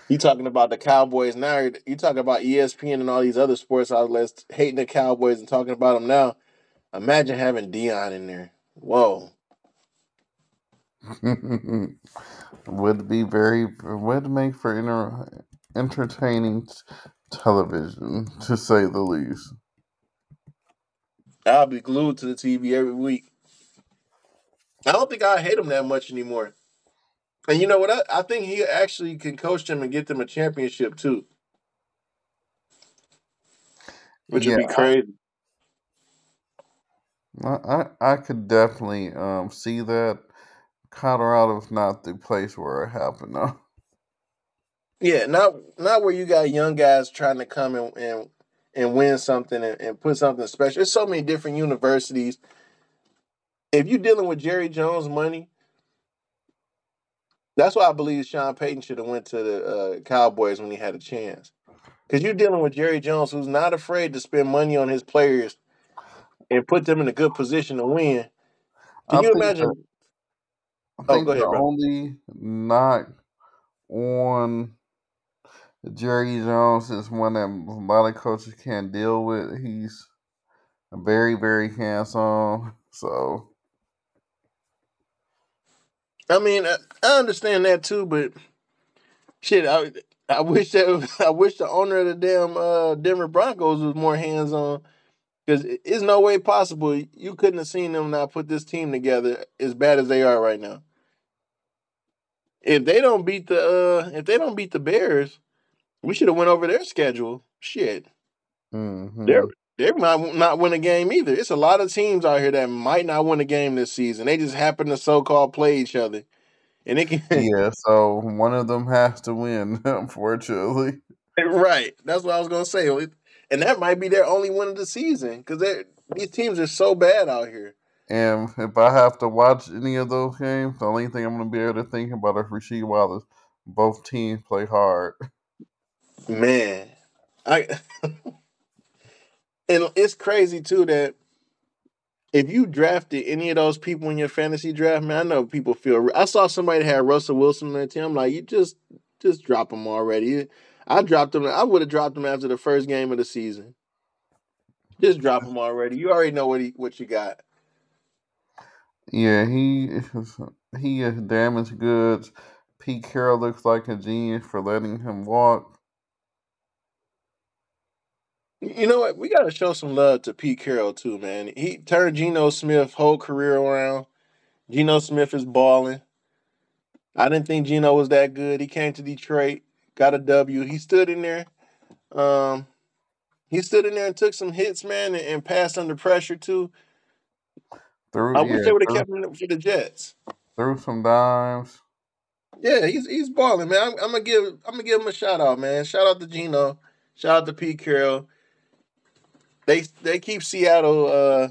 You talking about the Cowboys now? You talking about ESPN and all these other sports outlets hating the Cowboys and talking about them now. Imagine having Deion in there. Whoa. would be very would make for inter, entertaining television to say the least. I'll be glued to the TV every week. I don't think I hate him that much anymore. And you know what? I, I think he actually can coach them and get them a championship too. Which yeah, would be crazy. I, I, I could definitely um, see that. Colorado's not the place where it happened though. Yeah, not not where you got young guys trying to come and and, and win something and, and put something special. There's so many different universities. If you're dealing with Jerry Jones money, that's why I believe Sean Payton should have went to the uh, Cowboys when he had a chance. Because you're dealing with Jerry Jones, who's not afraid to spend money on his players and put them in a good position to win. Can I you imagine? I oh, think oh, the only knock on Jerry Jones is one that a lot of coaches can't deal with. He's very, very hands on. So I mean, I, I understand that too, but shit, I I wish that I wish the owner of the damn uh, Denver Broncos was more hands on. Because it's no way possible you couldn't have seen them not put this team together as bad as they are right now. If they don't beat the uh, if they don't beat the Bears, we should have went over their schedule. Shit, mm-hmm. they're they might not win a game either. It's a lot of teams out here that might not win a game this season. They just happen to so called play each other. And it can Yeah, so one of them has to win, unfortunately. Eh, right. That's what I was gonna say. And that might be their only win of the season. Because these teams are so bad out here. And if I have to watch any of those games, the only thing I'm gonna be able to think about is Rasheed Wallace. Both teams play hard. Man. I and it's crazy too that if you drafted any of those people in your fantasy draft, man, I know people feel. I saw somebody had Russell Wilson on their team. I'm like, you just just drop him already. I dropped him. I would have dropped him after the first game of the season. Just drop him already. You already know what he what you got. Yeah, he he is damaged goods. Pete Carroll looks like a genius for letting him walk. You know what? We got to show some love to Pete Carroll too, man. He turned Geno Smith's whole career around. Geno Smith is balling. I didn't think Geno was that good. He came to Detroit, got a W. He stood in there. Um, he stood in there and took some hits, man, and, and passed under pressure too. Through, I wish they would have kept him for the Jets. Threw some dimes. Yeah, he's he's balling, man. I'm, I'm, gonna give I'm gonna give him a shout out, man. Shout out to Geno. Shout out to Pete Carroll they they keep Seattle uh,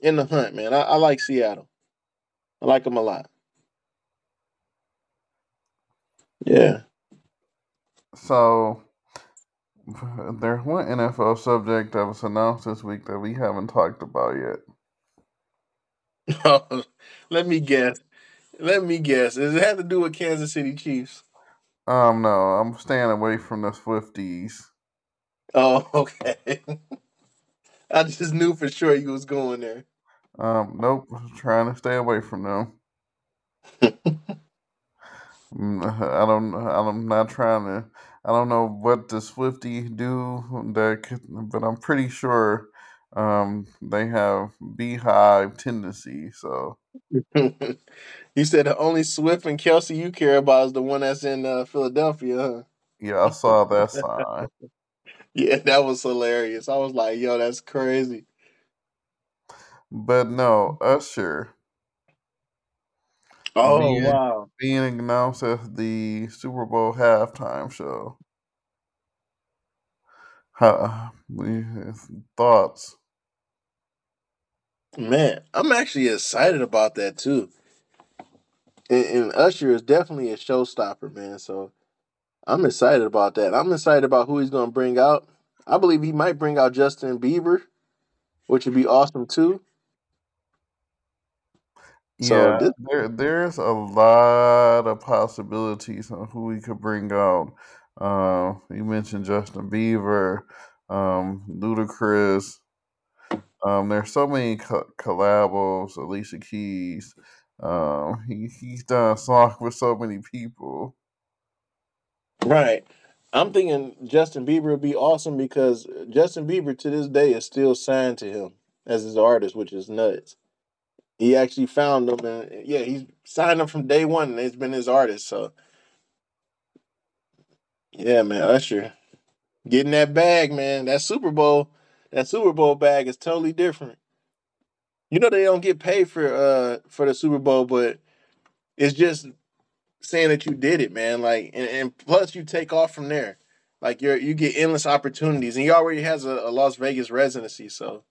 in the hunt, man. I, I like Seattle. I like them a lot. Yeah. So there's one NFL subject that was announced this week that we haven't talked about yet. let me guess. Let me guess. Does it have to do with Kansas City Chiefs? Um, no, I'm staying away from the Swifties. Oh, okay. I just knew for sure you was going there. Um, nope. Trying to stay away from them. Mm, I don't. I'm not trying to. I don't know what the Swifty do that, but I'm pretty sure um, they have Beyhive tendency. So you said the only Swift and Kelsey you care about is the one that's in uh, Philadelphia. Huh? Yeah, I saw that sign. Yeah, that was hilarious. I was like, yo, that's crazy. But no, Usher. Oh being, wow. Being announced as the Super Bowl halftime show. How, thoughts? Man, I'm actually excited about that too. and, and Usher is definitely a showstopper, man. So I'm excited about that. I'm excited about who he's going to bring out. I believe he might bring out Justin Bieber, which would be awesome too. So yeah, this- there there's a lot of possibilities on who we could bring out. Uh, you mentioned Justin Bieber, um, Ludacris. Um, there's so many co- collabos. Alicia Keys. Um, he he's done a song with so many people. Right. I'm thinking Justin Bieber would be awesome because Justin Bieber to this day is still signed to him as his artist, which is nuts. He actually found him and yeah, he's signed him from day one, and it's been his artist. So, yeah, man, Usher getting that bag, man. That Super Bowl, that Super Bowl bag is totally different. You know they don't get paid for uh for the Super Bowl, but it's just saying that you did it, man. Like, and, and plus you take off from there. Like you're you get endless opportunities, and he already has a, a Las Vegas residency, so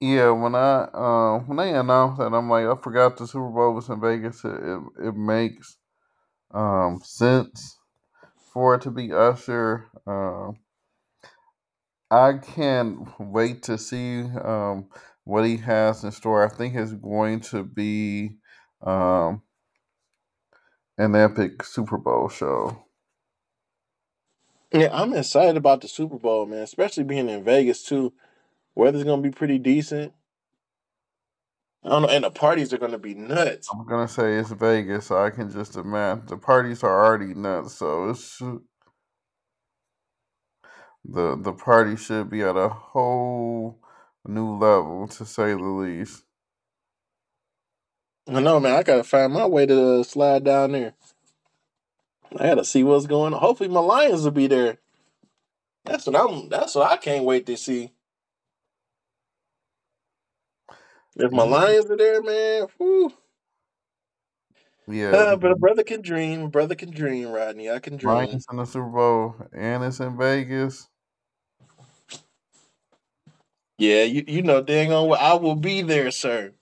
yeah, when I uh, when they announced that, I'm like, I forgot the Super Bowl was in Vegas. It it, it makes um, sense for it to be Usher. Uh, I can't wait to see um, what he has in store. I think it's going to be um, an epic Super Bowl show. Yeah, I'm excited about the Super Bowl, man. Especially being in Vegas too. Weather's gonna be pretty decent. I don't know, and the parties are gonna be nuts. I'm gonna say it's Vegas, so I can just imagine the parties are already nuts. So it's the the party should be at a whole new level, to say the least. I know, man. I gotta find my way to slide down there. I gotta see what's going on. Hopefully, my Lions will be there. That's what I'm. That's what I can't wait to see. If my Lions are there, man, whew. Yeah, Uh, but a brother can dream. A brother can dream, Rodney. I can dream. Lions in the Super Bowl, and it's in Vegas. Yeah, you you know dang on what I will be there, sir.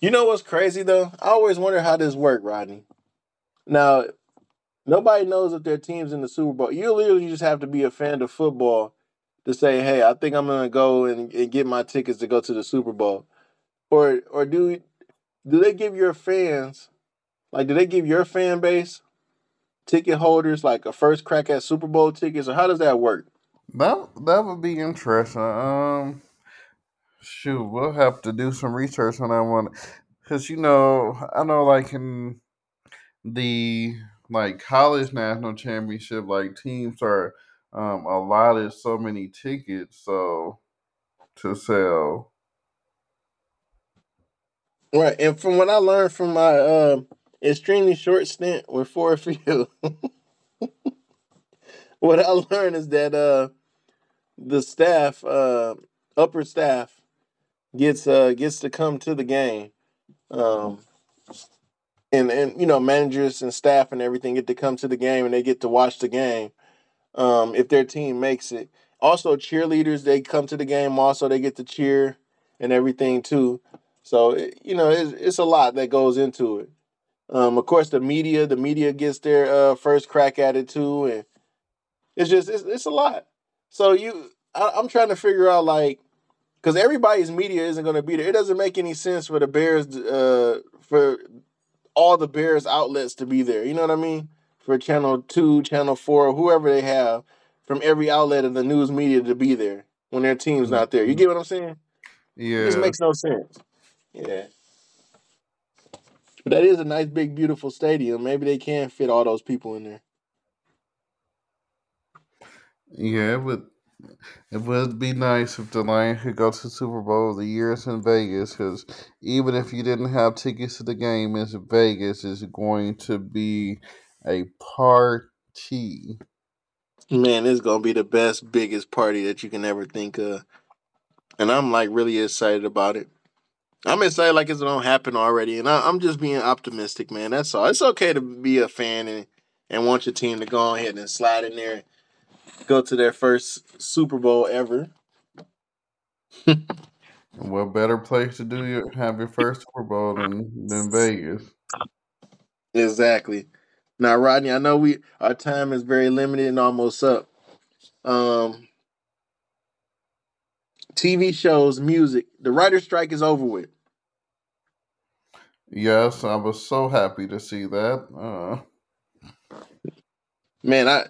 You know what's crazy though? I always wonder how this worked, Rodney. Now, nobody knows if their team's in the Super Bowl. You literally just have to be a fan of football to say, "Hey, I think I'm gonna go and, and get my tickets to go to the Super Bowl," or or do do they give your fans like do they give your fan base ticket holders like a first crack at Super Bowl tickets, or how does that work? That that would be interesting. Um, shoot, we'll have to do some research on that one, because you know, I know like in the like college national championship, like teams are um, allotted so many tickets so to sell. Right, and from what I learned from my uh, extremely short stint with Ford Field, what I learned is that uh, the staff, uh, upper staff, gets uh, gets to come to the game, um, and and you know managers and staff and everything get to come to the game and they get to watch the game um, if their team makes it. Also, cheerleaders they come to the game. Also, they get to cheer and everything too. So you know, it's, it's a lot that goes into it. Um, of course, the media, the media gets their uh, first crack at it too, and it's just it's, it's a lot. So you, I, I'm trying to figure out like, because everybody's media isn't going to be there. It doesn't make any sense for the Bears, uh, for all the Bears outlets to be there. You know what I mean? for Channel 2, Channel 4, whoever they have from every outlet of the news media to be there when their team's not there. You get what I'm saying? Yeah. This makes no sense. Yeah. But that is a nice, big, beautiful stadium. Maybe they can fit all those people in there. Yeah, it would. It would be nice if the Lions could go to the Super Bowl of the years in Vegas, because even if you didn't have tickets to the game, it's Vegas is going to be a party. Man, it's gonna be the best, biggest party that you can ever think of. And I'm like really excited about it. I'm excited like it's gonna happen already, and I, am just being optimistic, man. That's all. It's okay to be a fan and and want your team to go ahead and slide in there, go to their first Super Bowl ever. what better place to do your have your first Super Bowl than than Vegas? Exactly. Now, Rodney, I know we our time is very limited and almost up. Um, TV shows, music. The writer strike is over with. Yes, I was so happy to see that. Uh, Man, I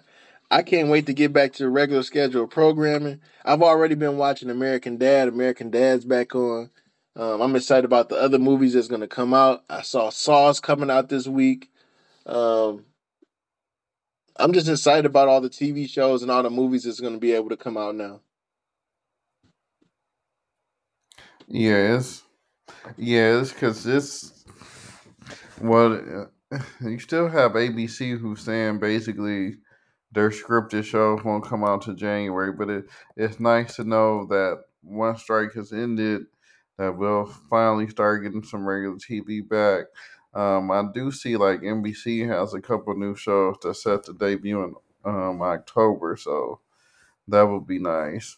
I can't wait to get back to the regular schedule programming. I've already been watching American Dad. American Dad's back on. Um, I'm excited about the other movies that's going to come out. I saw Saw's coming out this week. Um, I'm just excited about all the TV shows and all the movies that's going to be able to come out now. yes, yes, because this, well, you still have ABC who's saying basically their scripted shows won't come out to January, but it, it's nice to know that one strike has ended, that we'll finally start getting some regular TV back. Um, I do see like NBC has a couple new shows that set to debut in um, October, so that would be nice.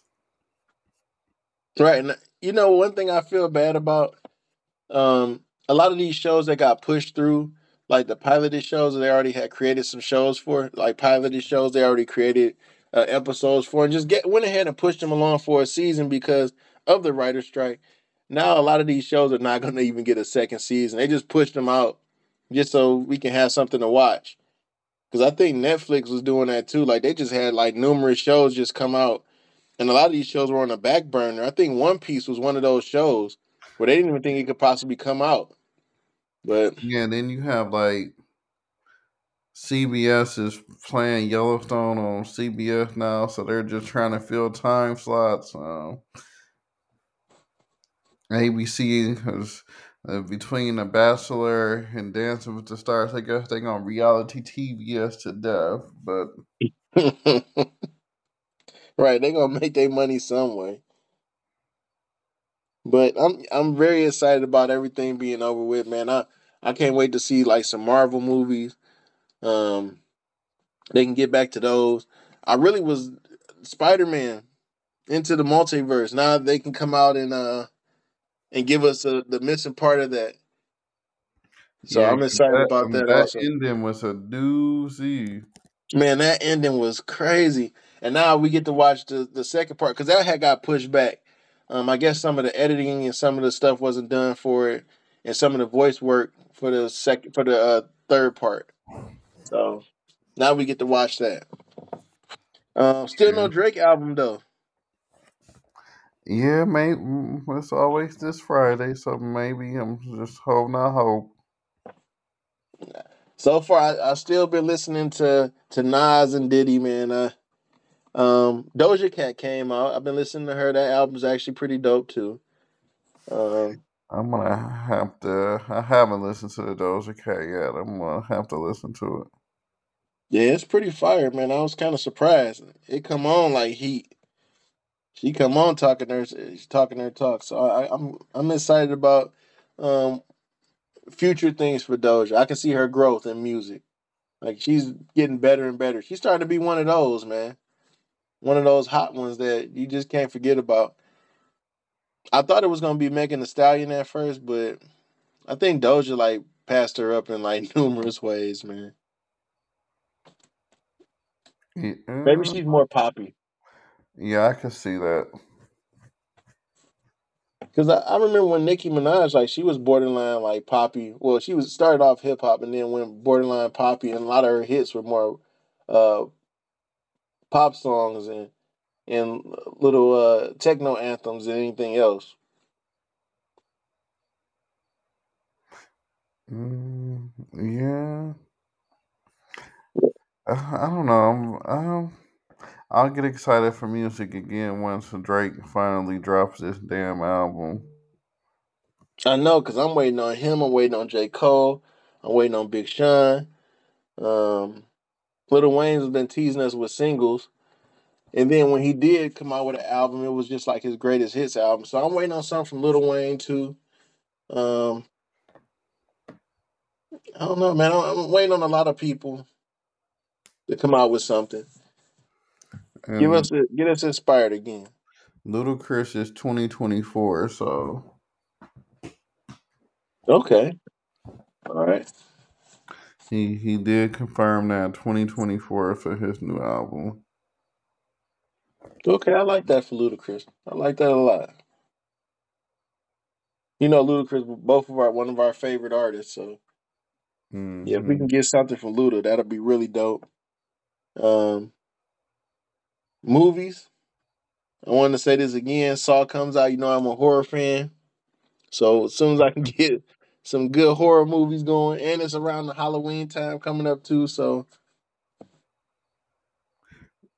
Right. And you know, one thing I feel bad about, um, a lot of these shows that got pushed through, like the piloted shows they already had created some shows for, like piloted shows they already created uh, episodes for, and just get went ahead and pushed them along for a season because of the writer strike. Now a lot of these shows are not going to even get a second season. They just pushed them out just so we can have something to watch. Because I think Netflix was doing that too. Like they just had like numerous shows just come out, and a lot of these shows were on the back burner. I think One Piece was one of those shows where they didn't even think it could possibly come out. But Yeah, then you have like CBS is playing Yellowstone on CBS now, so they're just trying to fill time slots. Um, ABC is uh, between The Bachelor and Dancing with the Stars. I guess they're on reality TV us to death, but right, they're gonna make their money some way. But I'm I'm very excited about everything being over with, man. I I can't wait to see like some Marvel movies. Um, they can get back to those. I really was Spider Man into the multiverse. Now they can come out and uh and give us uh the missing part of that. So yeah, I'm excited that about that that also. ending was a doozy. Man, that ending was crazy. And now we get to watch the, the second part because that had got pushed back. Um, I guess some of the editing and some of the stuff wasn't done for it, and some of the voice work for the second for the uh, third part. So now we get to watch that. Um, still no Drake album though. yeah, maybe it's always this Friday, so maybe I'm just holding out hope. So far, I, I still been listening to to Nas and Diddy, man. Uh, um, Doja Cat came out. I've been listening to her. That album's actually pretty dope too. Um, I'm gonna have to. I haven't listened to the Doja Cat yet. I'm gonna have to listen to it. yeah, it's pretty fire, man. I was kind of surprised. It come on like heat. She come on talking her, she's talking her talk. So I, I'm I'm excited about um future things for Doja. I can see her growth in music. Like she's getting better and better. She's starting to be one of those, man. One of those hot ones that you just can't forget about. I thought it was gonna be Megan Thee Stallion at first, but I think Doja like passed her up in like numerous ways, man. Yeah, Maybe she's more poppy. yeah, I can see that. Cause I, I remember when Nicki Minaj, like she was borderline like poppy. Well, she was started off hip hop and then went borderline poppy, and a lot of her hits were more uh pop songs and and little uh techno anthems and anything else. Mm, yeah, Uh, I don't know. I'm, um, I'll get excited for music again once Drake finally drops this damn album. I know, cause I'm waiting on him. I'm waiting on J Cole. I'm waiting on Big Sean. Um, Lil Wayne's been teasing us with singles, and then when he did come out with an album, it was just like his greatest hits album. So I'm waiting on something from Lil Wayne too. Um, I don't know, man. I'm, waiting on a lot of people to come out with something. Give And us, get us inspired again. Ludacris is 2024, so Okay. All right. He he did confirm that 2024 for his new album. Okay, I like that for Ludacris. I like that a lot. You know, Ludacris, both of our one of our favorite artists. So yeah, if we hmm can get something from Luda, that'll be really dope. Um, movies. I want to say this again. Saw comes out. You know, I'm a horror fan. So as soon as I can get some good horror movies going, and it's around the Halloween time coming up too, so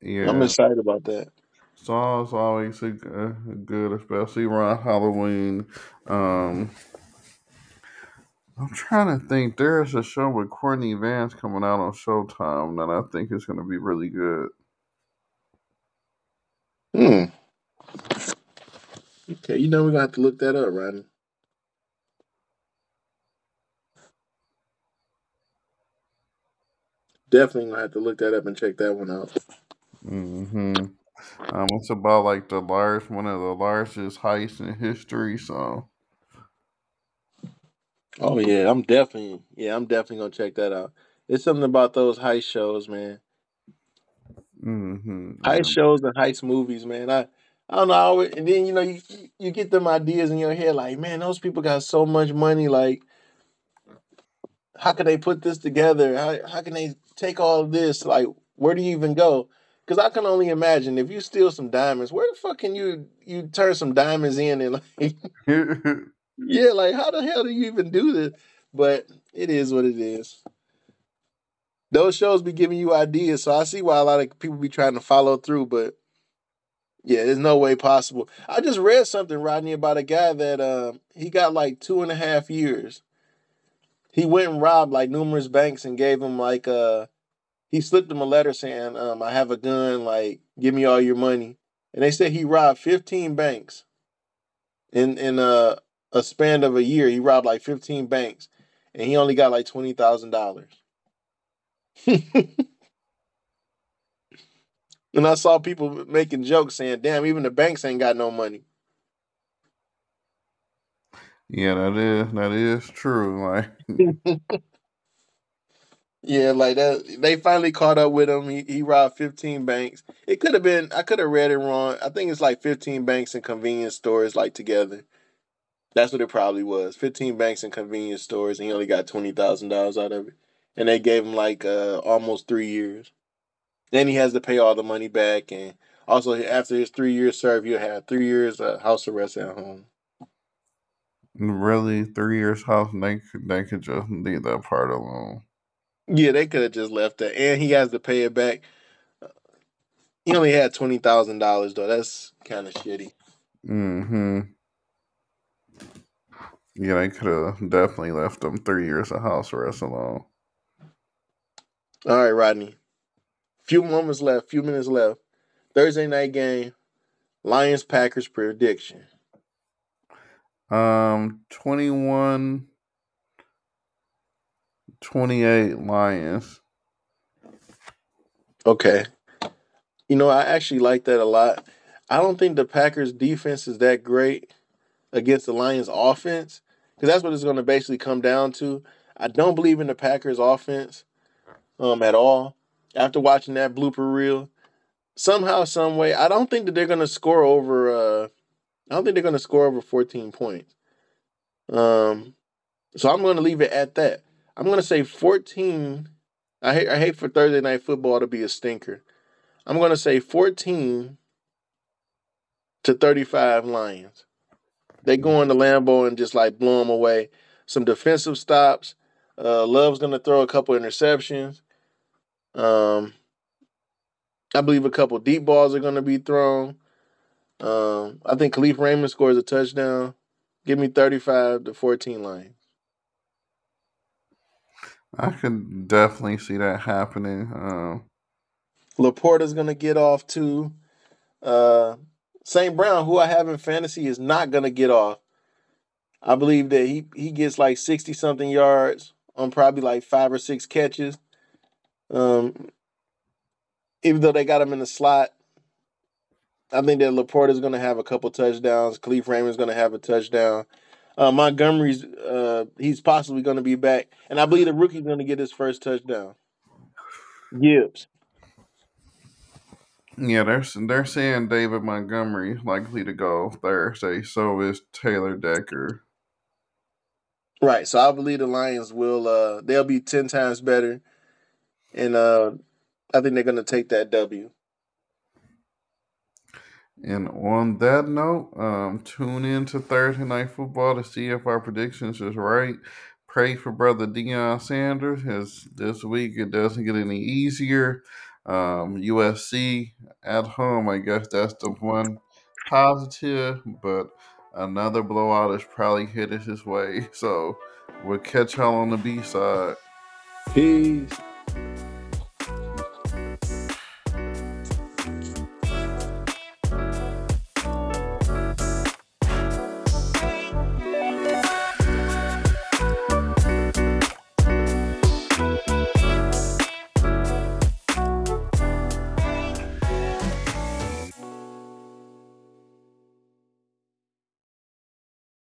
yeah, I'm excited about that. Saw is always a good, especially around Halloween. Um, I'm trying to think. There's a show with Courtney Vance coming out on Showtime that I think is going to be really good. Hmm. Okay, you know we're gonna have to look that up, Rodney. Definitely gonna have to look that up and check that one out. hmm Um, it's about like the large, one of the largest heists in history. So, Oh yeah, I'm definitely yeah, I'm definitely gonna check that out. It's something about those heist shows, man. hmm Heist shows and heist movies, man. I I don't know. I always, and then you know you you get them ideas in your head, like man, those people got so much money. Like, how can they put this together? How how can they take all this? Like, where do you even go? Because I can only imagine if you steal some diamonds, where the fuck can you you turn some diamonds in and like yeah, like how the hell do you even do this? But it is what it is. Those shows be giving you ideas, so I see why a lot of people be trying to follow through, but yeah, there's no way possible. I just read something, Rodney, about a guy that um he got like two and a half years. He went and robbed like numerous banks and gave him like uh he slipped him a letter saying, um, I have a gun, like give me all your money. And they said he robbed 15 banks in in a a span of a year. He robbed like 15 banks and he only got like twenty thousand dollars. And I saw people making jokes saying, "Damn, even the banks ain't got no money." Yeah, that is that is true. Like, Yeah, like that. They finally caught up with him. He, he robbed 15 banks. It could have been. I could have read it wrong. I think it's like 15 banks and convenience stores like together. That's what it probably was. 15 banks and convenience stores, and he only got twenty thousand dollars out of it. And they gave him like uh, almost three years. Then he has to pay all the money back, and also after his three years served, he'll have three years uh, house arrest at home. Really, three years house, they could they could just leave that part alone. Yeah, they could have just left that, and he has to pay it back. He only had twenty thousand dollars though. That's kind of shitty. Mm hmm Yeah, they could have definitely left them three years of house arrest alone. All right, Rodney. Few moments left. Few minutes left. Thursday night game. Lions Packers prediction. Um, 21 28 Lions. Okay. You know, I actually like that a lot. I don't think the Packers defense is that great against the Lions offense because that's what it's going to basically come down to. I don't believe in the Packers offense um at all. After watching that blooper reel, somehow, some way, I don't think that they're going to score over. Uh, I don't think they're going to score over 14 points. Um, so I'm going to leave it at that. I'm going to say 14. I hate I hate for Thursday night football to be a stinker. I'm going to say 14 to 35 Lions. They go into Lambeau and just like blow them away. Some defensive stops. Uh, Love's going to throw a couple interceptions. Um, I believe a couple deep balls are going to be thrown. Um, I think Kalif Raymond scores a touchdown. Give me 35 to 14 Lions. I could definitely see that happening. Um, LaPorta's going to get off too. Uh, St. Brown, who I have in fantasy, is not going to get off. I believe that he, he gets like 60 something yards on probably like five or six catches. Um, even though they got him in the slot, I think that LaPorta is going to have a couple touchdowns. Kalif Raymond's going to have a touchdown. Uh, Montgomery's uh, he's possibly going to be back, and I believe the rookie's going to get his first touchdown. Gibbs. Yeah, they're they're saying David Montgomery likely to go Thursday. So is Taylor Decker. Right. So I believe the Lions will. Uh, they'll be ten times better, and uh, I think they're going to take that W. And on that note, um, tune in to Thursday Night Football to see if our predictions is right. Pray for brother Deion Sanders as this week it doesn't get any easier. Um, USC at home, I guess that's the one positive, but another blowout is probably headed his way. So we'll catch y'all on the B side. Peace.